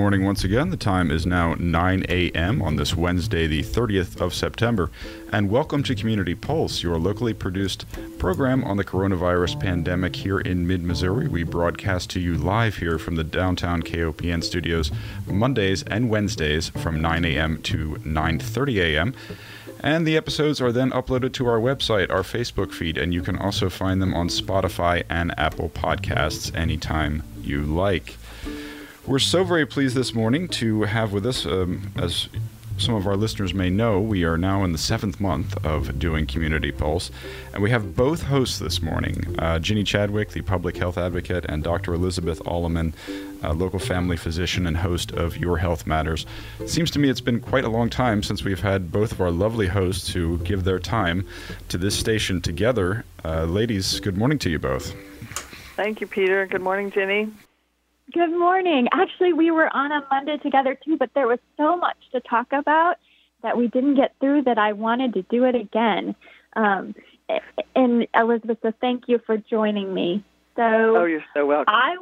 morning once again. The time is now 9 a.m. on this Wednesday, the 30th of September. And welcome to Community Pulse, your locally produced program on the coronavirus pandemic here in mid Missouri. We broadcast to you live here from the downtown KOPN studios Mondays and Wednesdays from 9 a.m. to 9:30 a.m. And the episodes are then uploaded to our website, our Facebook feed, and you can also find them on Spotify and Apple Podcasts anytime you like. We're so very pleased this morning to have with us, um, as some of our listeners may know, we are now in the seventh month of doing Community Pulse, and we have both hosts this morning uh, Ginny Chadwick, the public health advocate, and Dr. Elizabeth Allemann, a local family physician and host of Your Health Matters. Seems to me it's been quite a long time since we've had both of our lovely hosts who give their time to this station together. Uh, ladies, good morning to you both. Thank you, Peter. Good morning, Ginny. Good morning. Actually, we were on a Monday together too, but there was so much to talk about that we didn't get through that I wanted to do it again. Um, and Elizabeth, so thank you for joining me. So, oh, you're so welcome. I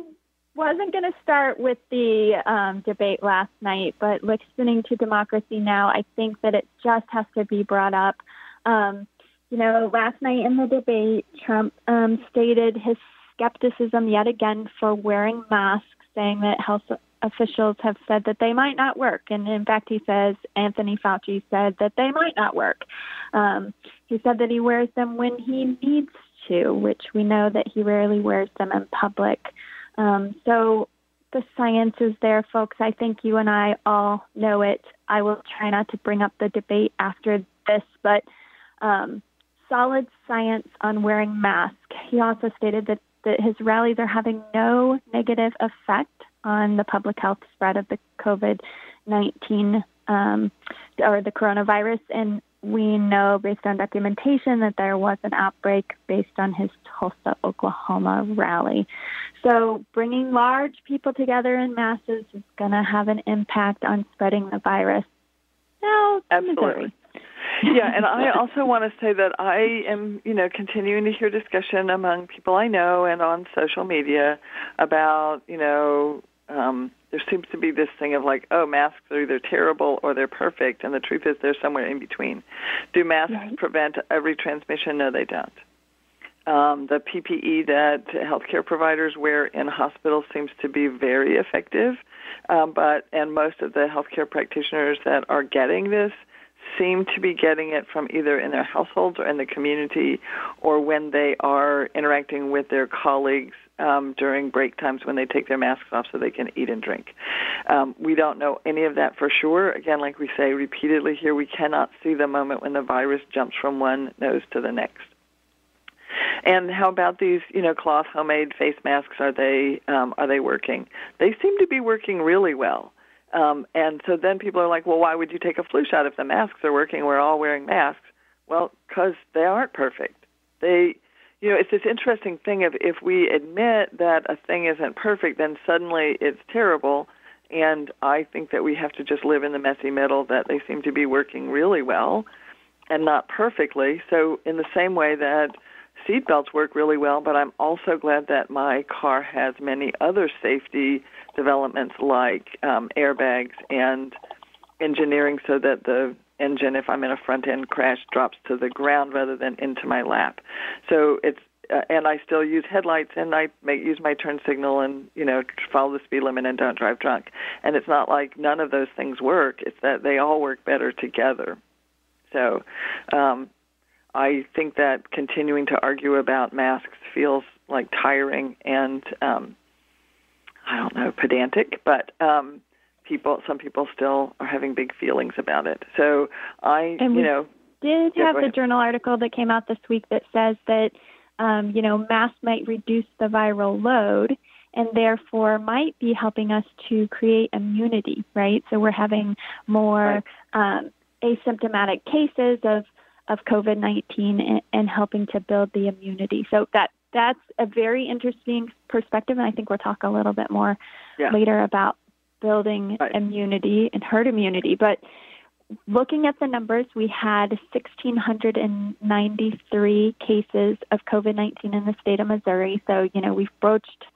wasn't going to start with the um, debate last night, but listening to Democracy Now, I think that it just has to be brought up. Um, you know, last night in the debate, Trump um, stated his skepticism yet again for wearing masks saying that health officials have said that they might not work. And in fact, he says Anthony Fauci said that they might not work. Um, he said that he wears them when he needs to, which we know that he rarely wears them in public. Um, so the science is there, folks. I think you and I all know it. I will try not to bring up the debate after this, but um, solid science on wearing masks. He also stated that that his rallies are having no negative effect on the public health spread of the COVID 19 um, or the coronavirus. And we know based on documentation that there was an outbreak based on his Tulsa, Oklahoma rally. So bringing large people together in masses is going to have an impact on spreading the virus. Now, Absolutely. Missouri yeah, and I also want to say that I am, you know, continuing to hear discussion among people I know and on social media about, you know, um, there seems to be this thing of like, oh, masks are either terrible or they're perfect, and the truth is they're somewhere in between. Do masks right. prevent every transmission? No, they don't. Um, the PPE that healthcare providers wear in hospitals seems to be very effective, um, but and most of the healthcare practitioners that are getting this seem to be getting it from either in their households or in the community or when they are interacting with their colleagues um, during break times when they take their masks off so they can eat and drink. Um, we don't know any of that for sure. Again, like we say repeatedly here, we cannot see the moment when the virus jumps from one nose to the next. And how about these, you know, cloth homemade face masks? Are they um, are they working? They seem to be working really well. Um, and so then people are like, well, why would you take a flu shot if the masks are working? We're all wearing masks. Well, because they aren't perfect. They, you know, it's this interesting thing of if we admit that a thing isn't perfect, then suddenly it's terrible. And I think that we have to just live in the messy middle that they seem to be working really well and not perfectly. So, in the same way that seatbelts work really well, but I'm also glad that my car has many other safety developments like um, airbags and engineering so that the engine, if I'm in a front end crash, drops to the ground rather than into my lap. So it's uh, and I still use headlights and I make use my turn signal and you know follow the speed limit and don't drive drunk. And it's not like none of those things work. It's that they all work better together. So um, I think that continuing to argue about masks feels like tiring and um, I don't know pedantic, but um, people some people still are having big feelings about it. So I, and you know, did have the journal article that came out this week that says that um, you know masks might reduce the viral load and therefore might be helping us to create immunity, right? So we're having more right. um, asymptomatic cases of of COVID 19 and, and, helping to build the immunity. So that that's a very interesting perspective, and I think we'll talk a little bit more yeah. later about building right. immunity and herd immunity. But looking at the numbers, we had 1,693 cases of COVID 19 in the state of Missouri. So, you know, we've broached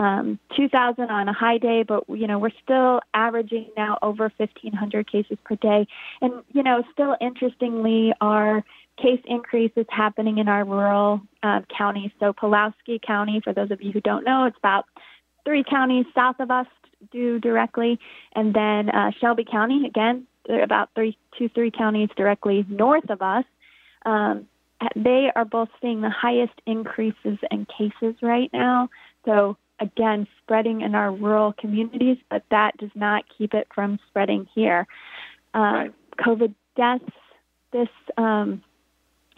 um, 2,000 on a high day, but you know we're still averaging now over 1,500 cases per day. And you know, still interestingly, our case increase is happening in our rural uh, counties. So Pulaski County, for those of you who don't know, it's about three counties south of us do directly, and then uh, Shelby County again, about three, two, three counties directly north of us. Um, they are both seeing the highest increases in cases right now. So again spreading in our rural communities, but that does not keep it from spreading here. Uh, right. COVID deaths this um,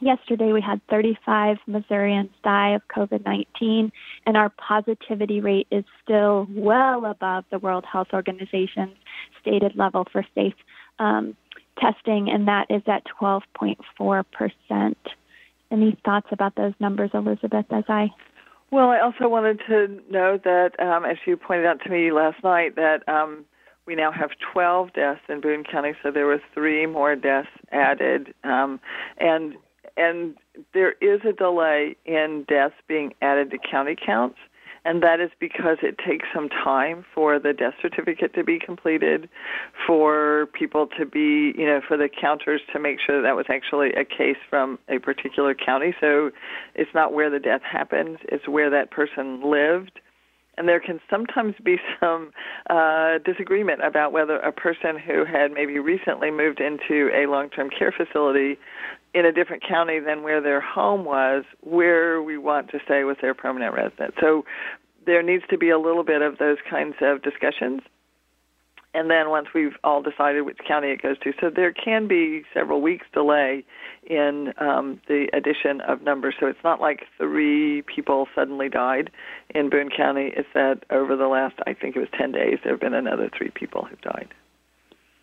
yesterday we had 35 Missourians die of COVID 19, and our positivity rate is still well above the World Health Organization's stated level for safe um, testing, and that is at 12.4 percent. Any thoughts about those numbers, Elizabeth, as I well, I also wanted to note that, um, as you pointed out to me last night, that um, we now have 12 deaths in Boone County, so there were three more deaths added, um, and and there is a delay in deaths being added to county counts and that is because it takes some time for the death certificate to be completed, for people to be, you know, for the counters to make sure that, that was actually a case from a particular county. So it's not where the death happened, it's where that person lived. And there can sometimes be some uh, disagreement about whether a person who had maybe recently moved into a long term care facility in a different county than where their home was, where we want to stay with their permanent resident. So there needs to be a little bit of those kinds of discussions. And then once we've all decided which county it goes to, so there can be several weeks delay in um, the addition of numbers. So it's not like three people suddenly died in Boone County. It's that over the last, I think it was 10 days, there have been another three people who've died.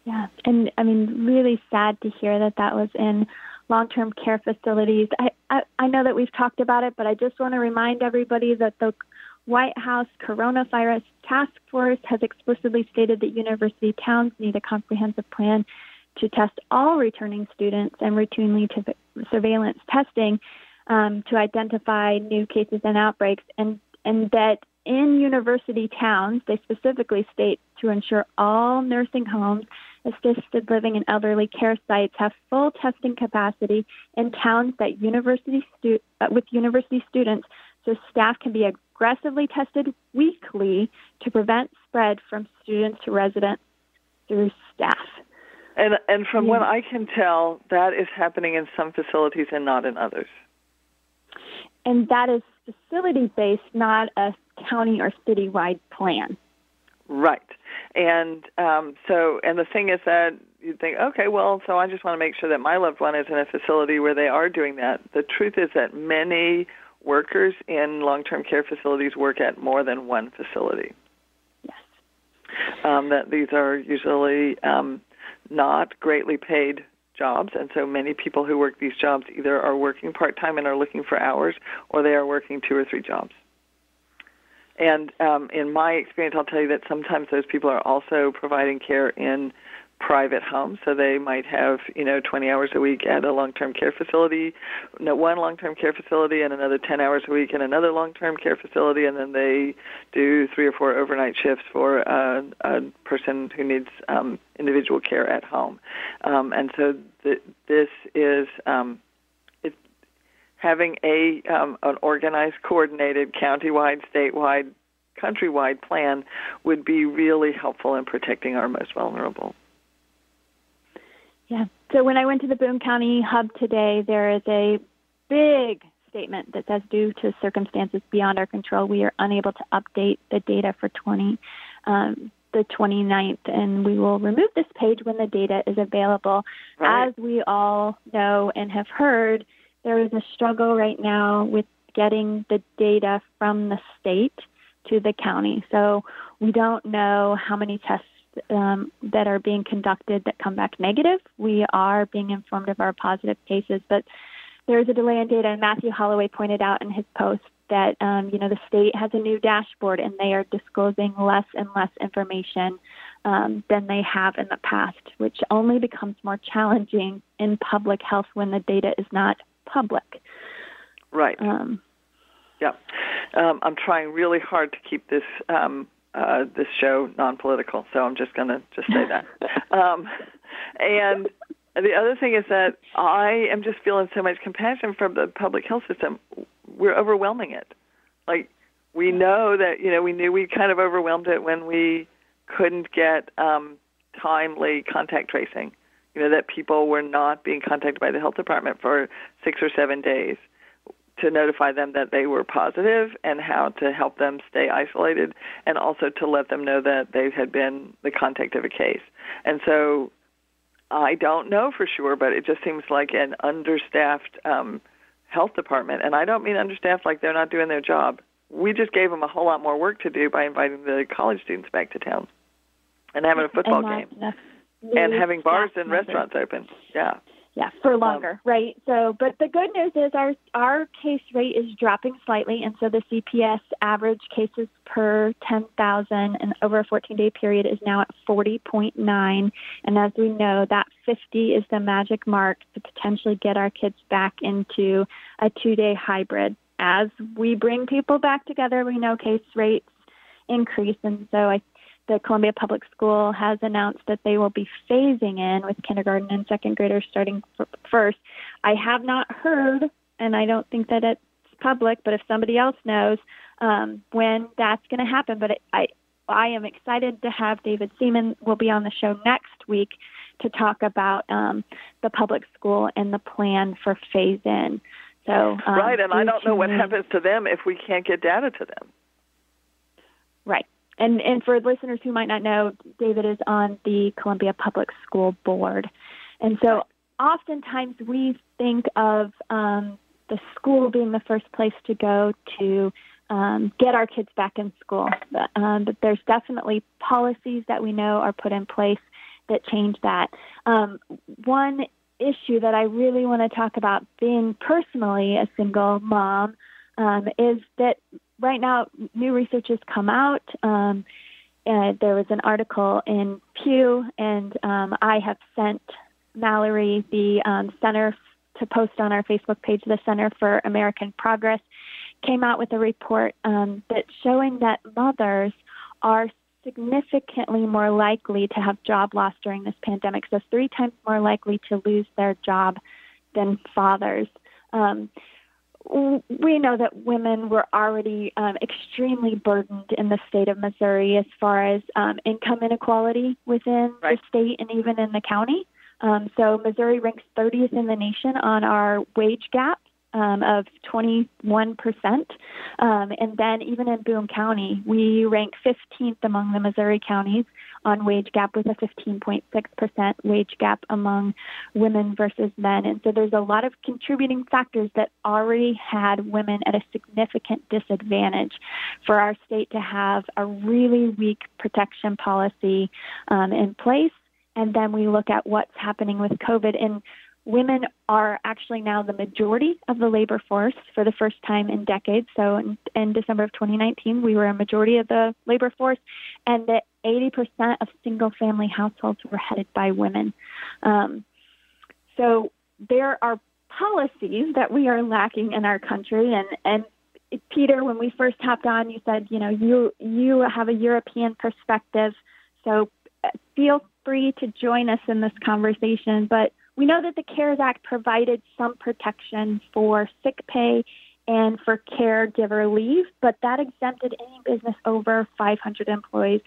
Yeah, and I mean, really sad to hear that that was in long-term care facilities. I, I, I know that we've talked about it, but I just want to remind everybody that the White House Coronavirus Task Force has explicitly stated that university towns need a comprehensive plan to test all returning students and routinely to surveillance testing um, to identify new cases and outbreaks, and and that in university towns, they specifically state to ensure all nursing homes assisted living and elderly care sites have full testing capacity in towns that university stu- uh, with university students so staff can be aggressively tested weekly to prevent spread from students to residents through staff. And and from yeah. what I can tell, that is happening in some facilities and not in others. And that is facility based, not a county or citywide plan. Right. And um, so, and the thing is that you think, okay, well, so I just want to make sure that my loved one is in a facility where they are doing that. The truth is that many workers in long-term care facilities work at more than one facility. Yes. Um, that these are usually um, not greatly paid jobs, and so many people who work these jobs either are working part-time and are looking for hours, or they are working two or three jobs. And um, in my experience, I'll tell you that sometimes those people are also providing care in private homes. So they might have, you know, 20 hours a week at a long-term care facility, no, one long-term care facility, and another 10 hours a week in another long-term care facility, and then they do three or four overnight shifts for uh, a person who needs um, individual care at home. Um, and so th- this is. Um, having a um, an organized, coordinated, countywide, statewide, countrywide plan would be really helpful in protecting our most vulnerable. Yeah. So when I went to the Boone County hub today, there is a big statement that says, due to circumstances beyond our control, we are unable to update the data for 20. Um, the 29th, and we will remove this page when the data is available. Right. As we all know and have heard, there is a struggle right now with getting the data from the state to the county. So we don't know how many tests um, that are being conducted that come back negative. We are being informed of our positive cases, but there is a delay in data. And Matthew Holloway pointed out in his post that um, you know the state has a new dashboard and they are disclosing less and less information um, than they have in the past, which only becomes more challenging in public health when the data is not public. Right. Um, Yeah, um, I'm trying really hard to keep this um, uh, this show non-political, so I'm just going to just say that. um, and the other thing is that I am just feeling so much compassion for the public health system. We're overwhelming it. Like we know that you know we knew we kind of overwhelmed it when we couldn't get um, timely contact tracing. You know that people were not being contacted by the health department for six or seven days to notify them that they were positive and how to help them stay isolated and also to let them know that they had been the contact of a case. And so I don't know for sure, but it just seems like an understaffed um, health department. And I don't mean understaffed like they're not doing their job. We just gave them a whole lot more work to do by inviting the college students back to town and having a football game and having bars and restaurants open. Yeah yeah, for um, longer, um, right? So, but the good news is our our case rate is dropping slightly, and so the CPS average cases per 10,000 and over a 14-day period is now at 40.9, and as we know, that 50 is the magic mark to potentially get our kids back into a two-day hybrid. As we bring people back together, we know case rates increase, and so I the Columbia Public School has announced that they will be phasing in with kindergarten and second graders starting first. I have not heard, and I don't think that it's public, but if somebody else knows um, when that's going to happen, but it, I I am excited to have David Seamon will be on the show next week to talk about um, the public school and the plan for phase in. So um, right, and I don't know what happens to them if we can't get data to them. Right and and for listeners who might not know, David is on the Columbia Public School Board, and so oftentimes we think of um, the school being the first place to go to um, get our kids back in school. But, um, but there's definitely policies that we know are put in place that change that. Um, one issue that I really want to talk about, being personally a single mom, um, is that right now, new research has come out. Um, and there was an article in Pew, and um, I have sent Mallory the um, Center to post on our Facebook page. The Center for American Progress came out with a report um, showing that mothers are significantly more likely to have job loss during this pandemic. So, three times more likely to lose their job than fathers. Um, we know that women were already um, extremely burdened in the state of Missouri as far as um, income inequality within right. the state and even in the county. Um, so Missouri ranks 30th in the nation on our wage gap um, of 21%. Um, and then even in Boone County, we rank 15th among the Missouri counties on wage gap with a 15.6% wage gap among women versus men. And so there's a lot of contributing factors that already had women at a significant disadvantage for our state to have a really weak protection policy um, in place. And then we look at what's happening with COVID. And women are actually now the majority of the labor force for the first time in decades. So in, in, December of 2019, we were a majority of the labor force, and that 80% of single family households were headed by women. Um, so there are policies that we are lacking in our country, and, and Peter, when we first hopped on, you said, you know, you you have a European perspective, so uh, feel free to join us in this conversation. But we know that the CARES Act provided some protection for sick pay and for caregiver leave, but that exempted any business over 500 employees.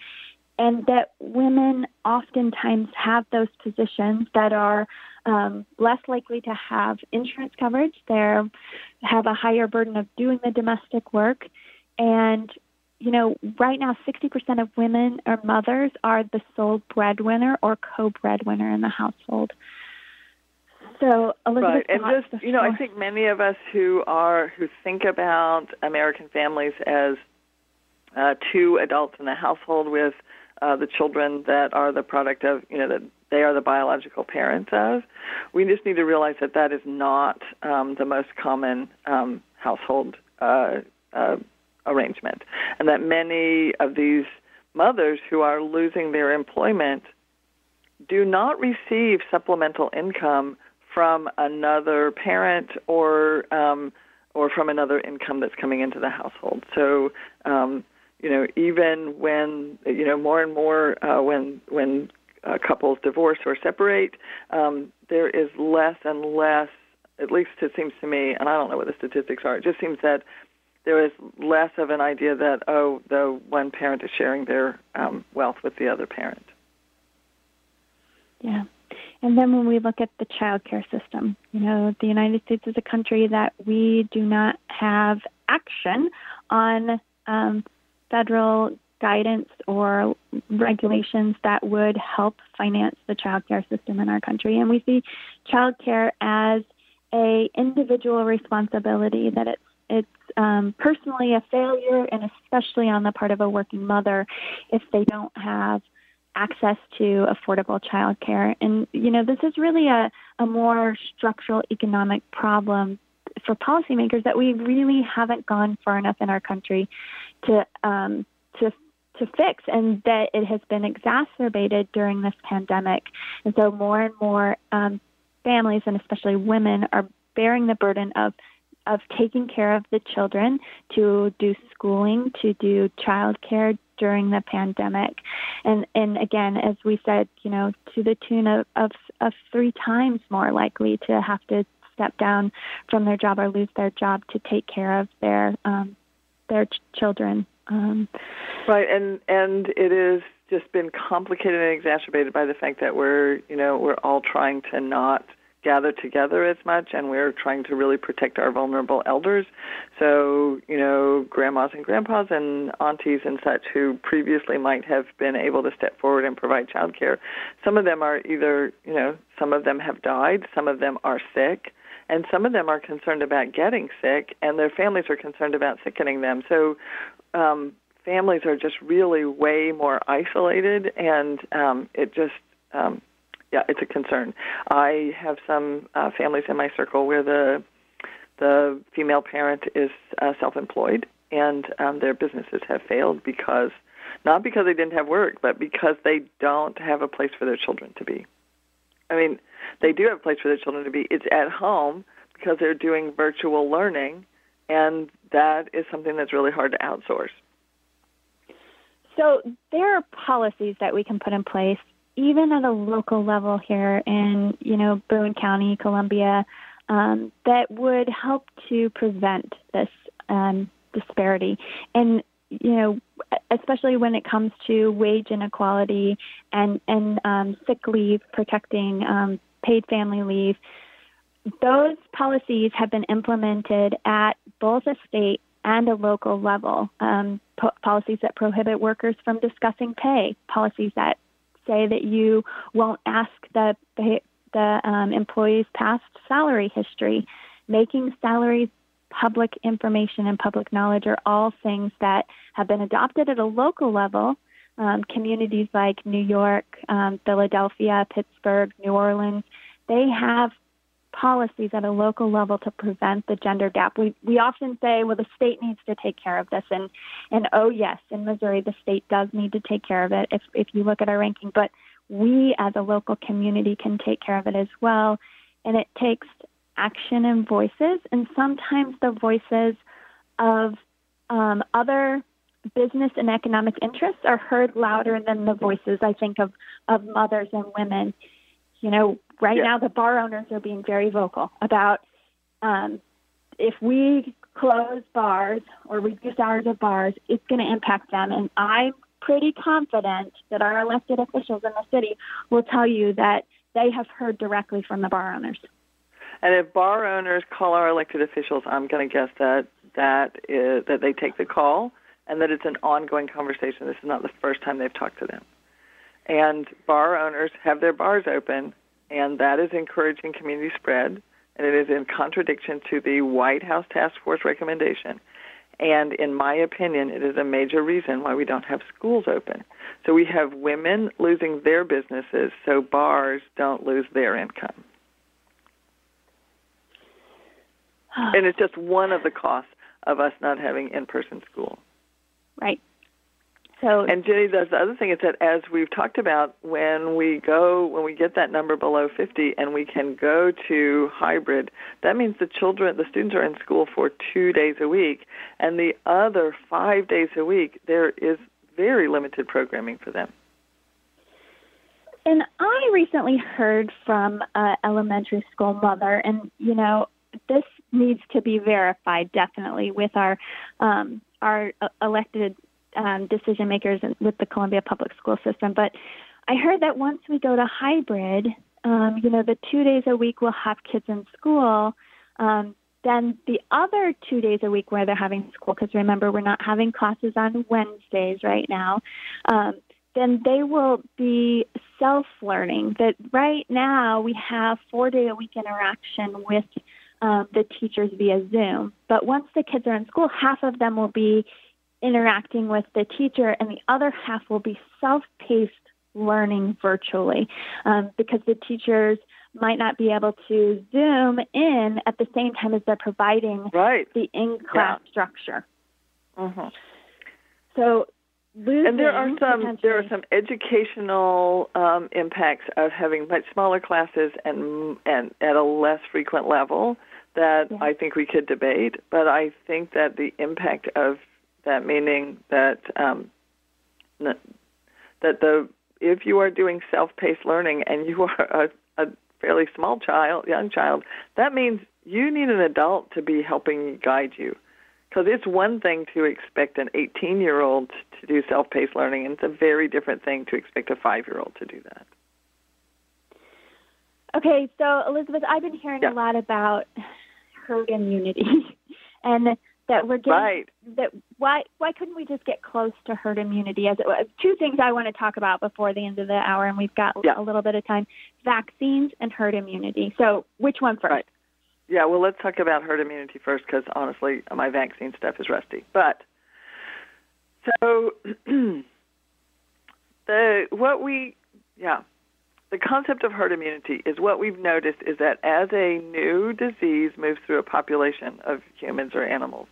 And that women oftentimes have those positions that are um, less likely to have insurance coverage. They have a higher burden of doing the domestic work. And, you know, right now, 60% of women or mothers are the sole breadwinner or co breadwinner in the household. So, Elizabeth, right, and just you know, I think many of us who are who think about American families as uh, two adults in a household with uh, the children that are the product of you know that they are the biological parents of. We just need to realize that that is not um, the most common um, household uh, uh, arrangement, and that many of these mothers who are losing their employment do not receive supplemental income from another parent or um, or from another income that's coming into the household. So, um, you know, even when you know more and more uh, when when uh, couples divorce or separate, um, there is less and less. At least it seems to me, and I don't know what the statistics are. It just seems that there is less of an idea that oh, the one parent is sharing their um, wealth with the other parent. Yeah. And then when we look at the child care system, you know, the United States is a country that we do not have action on um, federal guidance or regulations that would help finance the child care system in our country. And we see child care as a individual responsibility that it's it's um, personally a failure, and especially on the part of a working mother, if they don't have access to affordable child care. And, you know, this is really a, a more structural economic problem for policymakers that we really haven't gone far enough in our country to um, to to fix, and that it has been exacerbated during this pandemic. And so, more and more um, families, and especially women, are bearing the burden of of taking care of the children, to do schooling, to do child care during the pandemic. And and again, as we said, you know, to the tune of, of, of three times more likely to have to step down from their job or lose their job to take care of their um, their ch- children. Um, right, and and it has just been complicated and exacerbated by the fact that we're you know we're all trying to not gather together as much and we're trying to really protect our vulnerable elders so you know grandmas and grandpas and aunties and such who previously might have been able to step forward and provide child care some of them are either you know some of them have died some of them are sick and some of them are concerned about getting sick and their families are concerned about sickening them so um families are just really way more isolated and um it just um yeah, it's a concern. I have some uh, families in my circle where the the female parent is uh, self-employed and um, their businesses have failed because not because they didn't have work, but because they don't have a place for their children to be. I mean, they do have a place for their children to be. It's at home because they're doing virtual learning, and that is something that's really hard to outsource. So there are policies that we can put in place even at a local level here in, you know, Boone County, Columbia, um, that would help to prevent this um, disparity. And you know, especially when it comes to wage inequality and and um, sick leave, protecting um, paid family leave, those policies have been implemented at both a state and a local level. Um, po- policies that prohibit workers from discussing pay, policies that say that you won't ask the the um, employee's past salary history. Making salaries public information and public knowledge are all things that have been adopted at a local level. Um, communities like New York, um, Philadelphia, Pittsburgh, New Orleans, they have policies at a local level to prevent the gender gap. We we often say, well, the state needs to take care of this, and and oh yes, in Missouri, the state does need to take care of it. If if you look at our ranking, but we as a local community can take care of it as well, and it takes action and voices, and sometimes the voices of um, other business and economic interests are heard louder than the voices, I think, of of mothers and women. You know, right yeah. now the bar owners are being very vocal about um, if we close bars or reduce hours of bars, it's going to impact them. And I'm pretty confident that our elected officials in the city will tell you that they have heard directly from the bar owners. And if bar owners call our elected officials, I'm going to guess that that is that they take the call and that it's an ongoing conversation. This is not the first time they've talked to them. And bar owners have their bars open and that is encouraging community spread, and it is in contradiction to the White House Task Force recommendation. And in my opinion, it is a major reason why we don't have schools open. So we have women losing their businesses so bars don't lose their income. and it's just one of the costs of us not having in person school. Right. So and Jenny, does the other thing is that as we've talked about, when we go, when we get that number below 50, and we can go to hybrid, that means the children, the students are in school for two days a week, and the other five days a week there is very limited programming for them. And I recently heard from an elementary school mother, and you know, this needs to be verified definitely with our um, our uh, elected um, decision makers with the Columbia Public School System. But I heard that once we go to hybrid, um, you know, the two days a week we'll have kids in school. Um, then the other two days a week where they're having school, because remember we're not having classes on Wednesdays right now. Um, then they will be self learning. That right now we have four day a week interaction with um, the teachers via Zoom. But once the kids are in school, half of them will be interacting with the teacher, and the other half will be self paced learning virtually um, because the teachers might not be able to zoom in at the same time as they're providing right. the in class yeah. structure. Mm-hmm. So Losing, and there are some there are some educational um, impacts of having much smaller classes and and at a less frequent level that yeah. I think we could debate. But I think that the impact of that meaning that um, that the if you are doing self-paced learning and you are a, a fairly small child, young child, that means you need an adult to be helping guide you. Because it's one thing to expect an 18 year old to do self paced learning, and it's a very different thing to expect a five year old to do that. Okay, so Elizabeth, I've been hearing yeah. a lot about herd immunity and that we're getting right. that why why couldn't we just get close to herd immunity as it was two things I want to talk about before the end of the hour and we've got yeah. a little bit of time vaccines and herd immunity so which one first right. Yeah, well, let's talk about herd immunity first because honestly, my vaccine stuff is rusty. But so the what we yeah the concept of herd immunity is what we've noticed is that as a new disease moves through a population of humans or animals,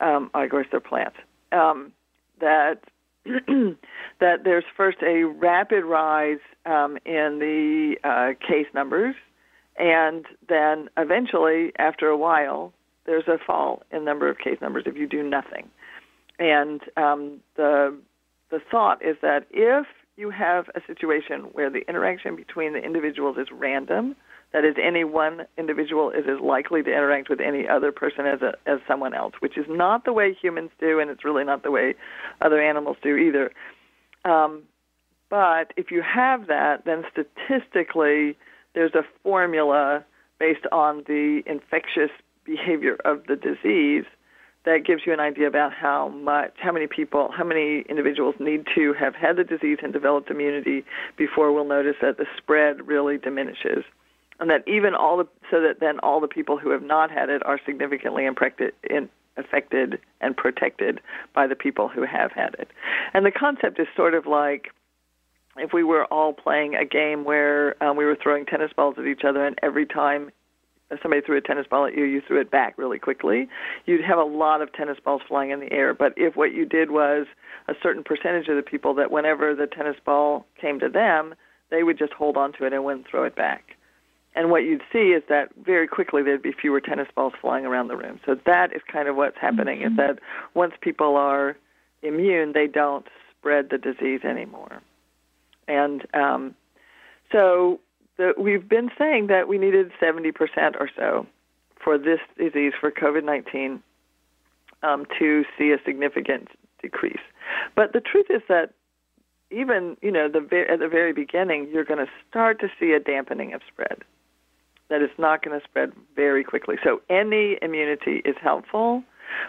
um, of course they're plants, um, that that there's first a rapid rise um, in the uh, case numbers and then eventually, after a while, there's a fall in number of case numbers if you do nothing. And um, the the thought is that if you have a situation where the interaction between the individuals is random, that is, any one individual is as likely to interact with any other person as a, as someone else, which is not the way humans do, and it's really not the way other animals do either. Um, but if you have that, then statistically there's a formula based on the infectious behavior of the disease that gives you an idea about how much, how many people, how many individuals need to have had the disease and developed immunity before we'll notice that the spread really diminishes. And that even all the, so that then all the people who have not had it are significantly infected, in, affected and protected by the people who have had it. And the concept is sort of like, if we were all playing a game where um, we were throwing tennis balls at each other, and every time somebody threw a tennis ball at you, you threw it back really quickly, you'd have a lot of tennis balls flying in the air. But if what you did was a certain percentage of the people that whenever the tennis ball came to them, they would just hold on to it and wouldn't throw it back. And what you'd see is that very quickly there'd be fewer tennis balls flying around the room. So that is kind of what's happening mm-hmm. is that once people are immune, they don't spread the disease anymore. And um, so the, we've been saying that we needed 70% or so for this disease, for COVID 19, um, to see a significant decrease. But the truth is that even you know the at the very beginning, you're going to start to see a dampening of spread. That it's not going to spread very quickly. So any immunity is helpful,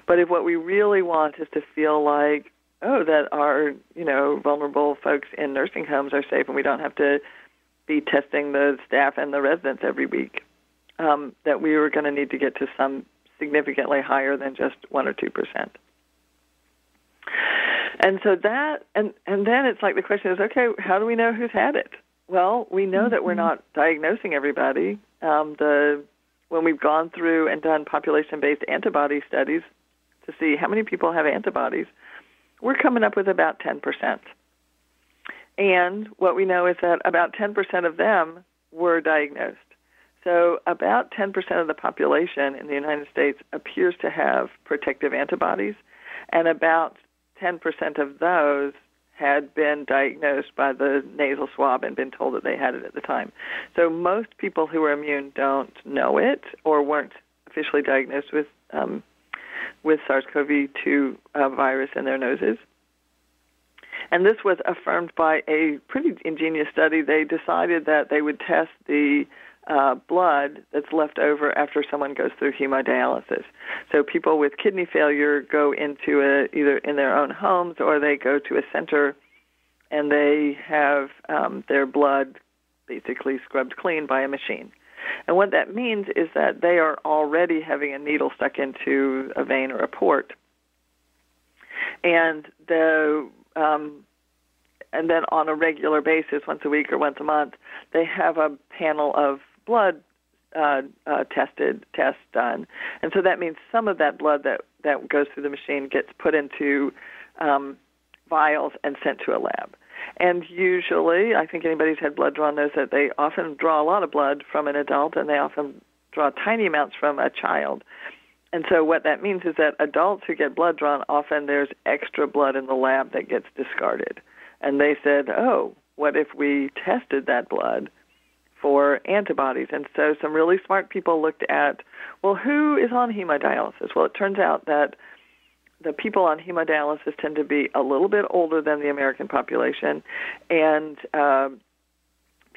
but if what we really want is to feel like oh, that our you know vulnerable folks in nursing homes are safe, and we don't have to be testing the staff and the residents every week. Um, that we were going to need to get to some significantly higher than just one or two percent. And so that, and and then it's like the question is, okay, how do we know who's had it? Well, we know mm-hmm. that we're mm-hmm. not diagnosing everybody. Um, the when we've gone through and done population-based antibody studies to see how many people have antibodies, we're coming up with about 10%. And what we know is that about 10% of them were diagnosed. So about 10% of the population in the United States appears to have protective antibodies, and about 10% of those had been diagnosed by the nasal swab and been told that they had it at the time. So most people who are immune don't know it or weren't officially diagnosed with um, with SARS-CoV-2 uh, virus in their noses. And this was affirmed by a pretty ingenious study. They decided that they would test the uh, blood that's left over after someone goes through hemodialysis. So people with kidney failure go into a, either in their own homes or they go to a center and they have um, their blood basically scrubbed clean by a machine. And what that means is that they are already having a needle stuck into a vein or a port. And the um, and then on a regular basis, once a week or once a month, they have a panel of blood uh, uh, tested tests done, and so that means some of that blood that that goes through the machine gets put into um, vials and sent to a lab. And usually, I think anybody who's had blood drawn knows that they often draw a lot of blood from an adult, and they often draw tiny amounts from a child. And so what that means is that adults who get blood drawn, often there's extra blood in the lab that gets discarded. And they said, oh, what if we tested that blood for antibodies. And so some really smart people looked at, well, who is on hemodialysis? Well, it turns out that the people on hemodialysis tend to be a little bit older than the American population, and uh,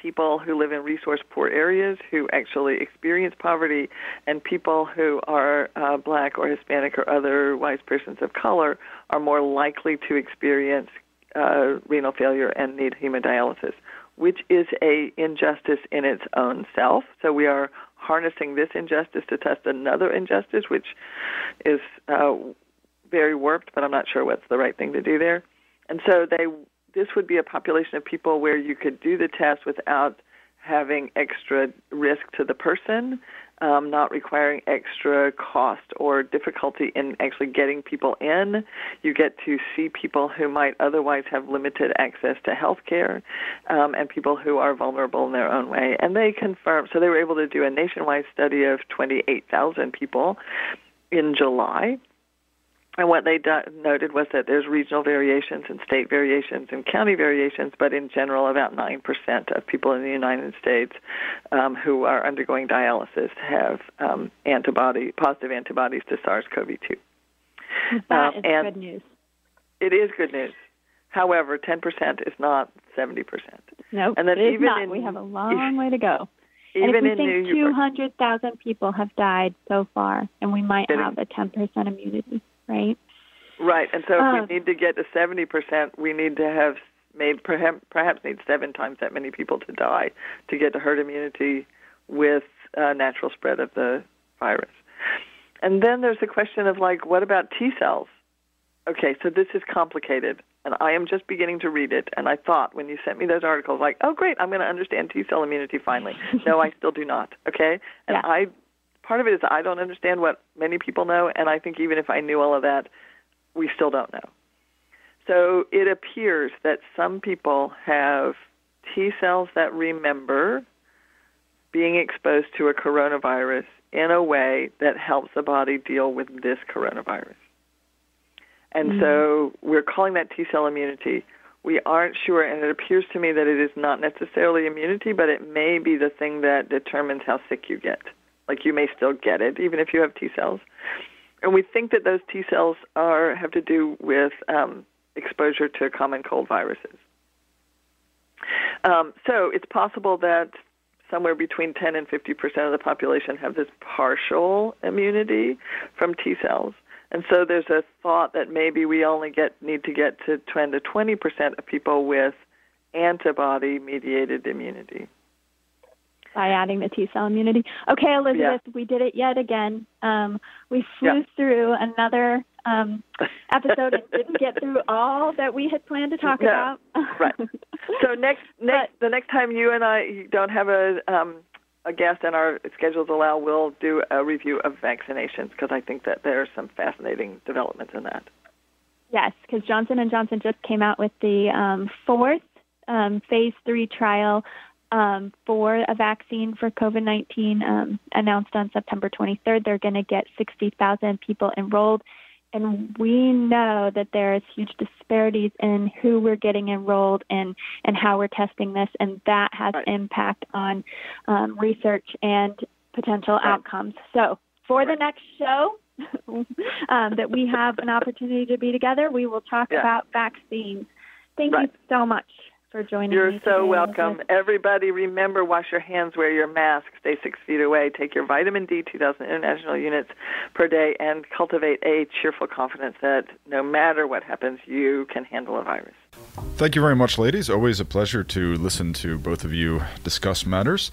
people who live in resource poor areas who actually experience poverty, and people who are uh, black or Hispanic or otherwise persons of color are more likely to experience uh, renal failure and need hemodialysis which is a injustice in its own self. So we are harnessing this injustice to test another injustice, which is uh, very warped, but I'm not sure what's the right thing to do there. And so they this would be a population of people where you could do the test without having extra risk to the person um, not requiring extra cost or difficulty in actually getting people in. You get to see people who might otherwise have limited access to health care um, and people who are vulnerable in their own way. And they confirm, so they were able to do a nationwide study of 28,000 people in July and what they do- noted was that there's regional variations and state variations and county variations, but in general, about 9% of people in the United States um, who are undergoing dialysis have um, antibody positive antibodies to SARS-CoV-2. That um, is good news. It is good news. However, 10% is not 70%. Nope, and then even not. In, we have a long way to go. Even and if we think 200,000 people have died so far, and we might have a 10% immunity right? Right, and so if we um, need to get to 70%, we need to have made perhaps, perhaps need seven times that many people to die to get to herd immunity with uh, natural spread of the virus. And then there's the question of like, what about T cells? Okay, so this is complicated, and I am just beginning to read it. And I thought when you sent me those articles, like, oh great, I'm going to understand T cell immunity finally. no, I still do not. Okay, and yeah. I part of it is I don't understand what many people know, and I think even if I knew all of that, we still don't know. So it appears that some people have T cells that remember being exposed to a coronavirus in a way that helps the body deal with this coronavirus. And mm-hmm. so we're calling that T cell immunity. We aren't sure, and it appears to me that it is not necessarily immunity, but it may be the thing that determines how sick you get. Like you may still get it even if you have T cells. And we think that those T cells are have to do with um, exposure to common cold viruses. Um, so it's possible that somewhere between 10 and 50 percent of the population have this partial immunity from T cells. And so there's a thought that maybe we only get need to get to 10 to 20 percent of people with antibody mediated immunity by adding the T cell immunity. Okay, Elizabeth, yeah. we did it yet again. Um, we flew yeah. through another um, episode and didn't get through all that we had planned to talk no. about. right. So next, next, but, the next time you and I don't have a um, a guest and our schedules allow, we'll do a review of vaccinations because I think that there are some fascinating developments in that. Yes, because Johnson and Johnson just came out with the um, fourth um, phase three trial um, for a vaccine for COVID 19 um, announced on September 23rd. They're going to get 60,000 people enrolled. And we know that there is huge disparities in who we're getting enrolled and, and how we're testing this, and that has right. impact on um, research and potential right. outcomes. So, for the next show, um, that we have an opportunity to be together, we will talk yeah. about vaccines. Thank right. you so much for joining You're me. so welcome. Everybody, remember wash your hands, wear your mask, stay six feet away, take your vitamin D, 2,000 international units per day, and cultivate a cheerful confidence that no matter what happens, you can handle a virus. Thank you very much, ladies. Always a pleasure to listen to both of you discuss matters.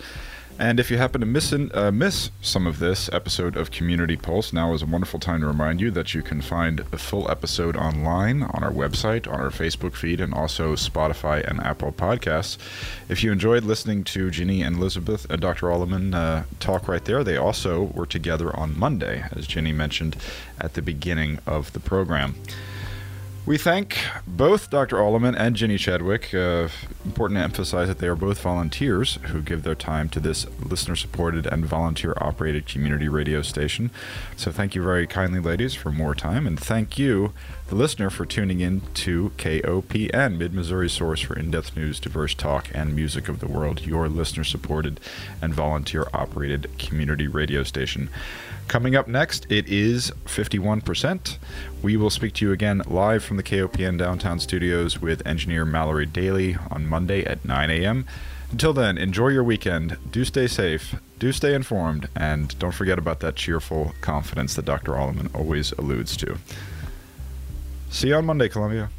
And if you happen to miss, in, uh, miss some of this episode of Community Pulse, now is a wonderful time to remind you that you can find the full episode online on our website, on our Facebook feed, and also Spotify and Apple Podcasts. If you enjoyed listening to Ginny and Elizabeth and Dr. Allemann uh, talk right there, they also were together on Monday, as Ginny mentioned at the beginning of the program. We thank both Dr. Allemann and Ginny Chadwick. Uh, important to emphasize that they are both volunteers who give their time to this listener supported and volunteer operated community radio station. So thank you very kindly, ladies, for more time. And thank you, the listener, for tuning in to KOPN, Mid Missouri source for in depth news, diverse talk, and music of the world, your listener supported and volunteer operated community radio station. Coming up next, it is 51%. We will speak to you again live from the KOPN downtown studios with engineer Mallory Daly on Monday at 9 a.m. Until then, enjoy your weekend. Do stay safe, do stay informed, and don't forget about that cheerful confidence that Dr. Allemann always alludes to. See you on Monday, Columbia.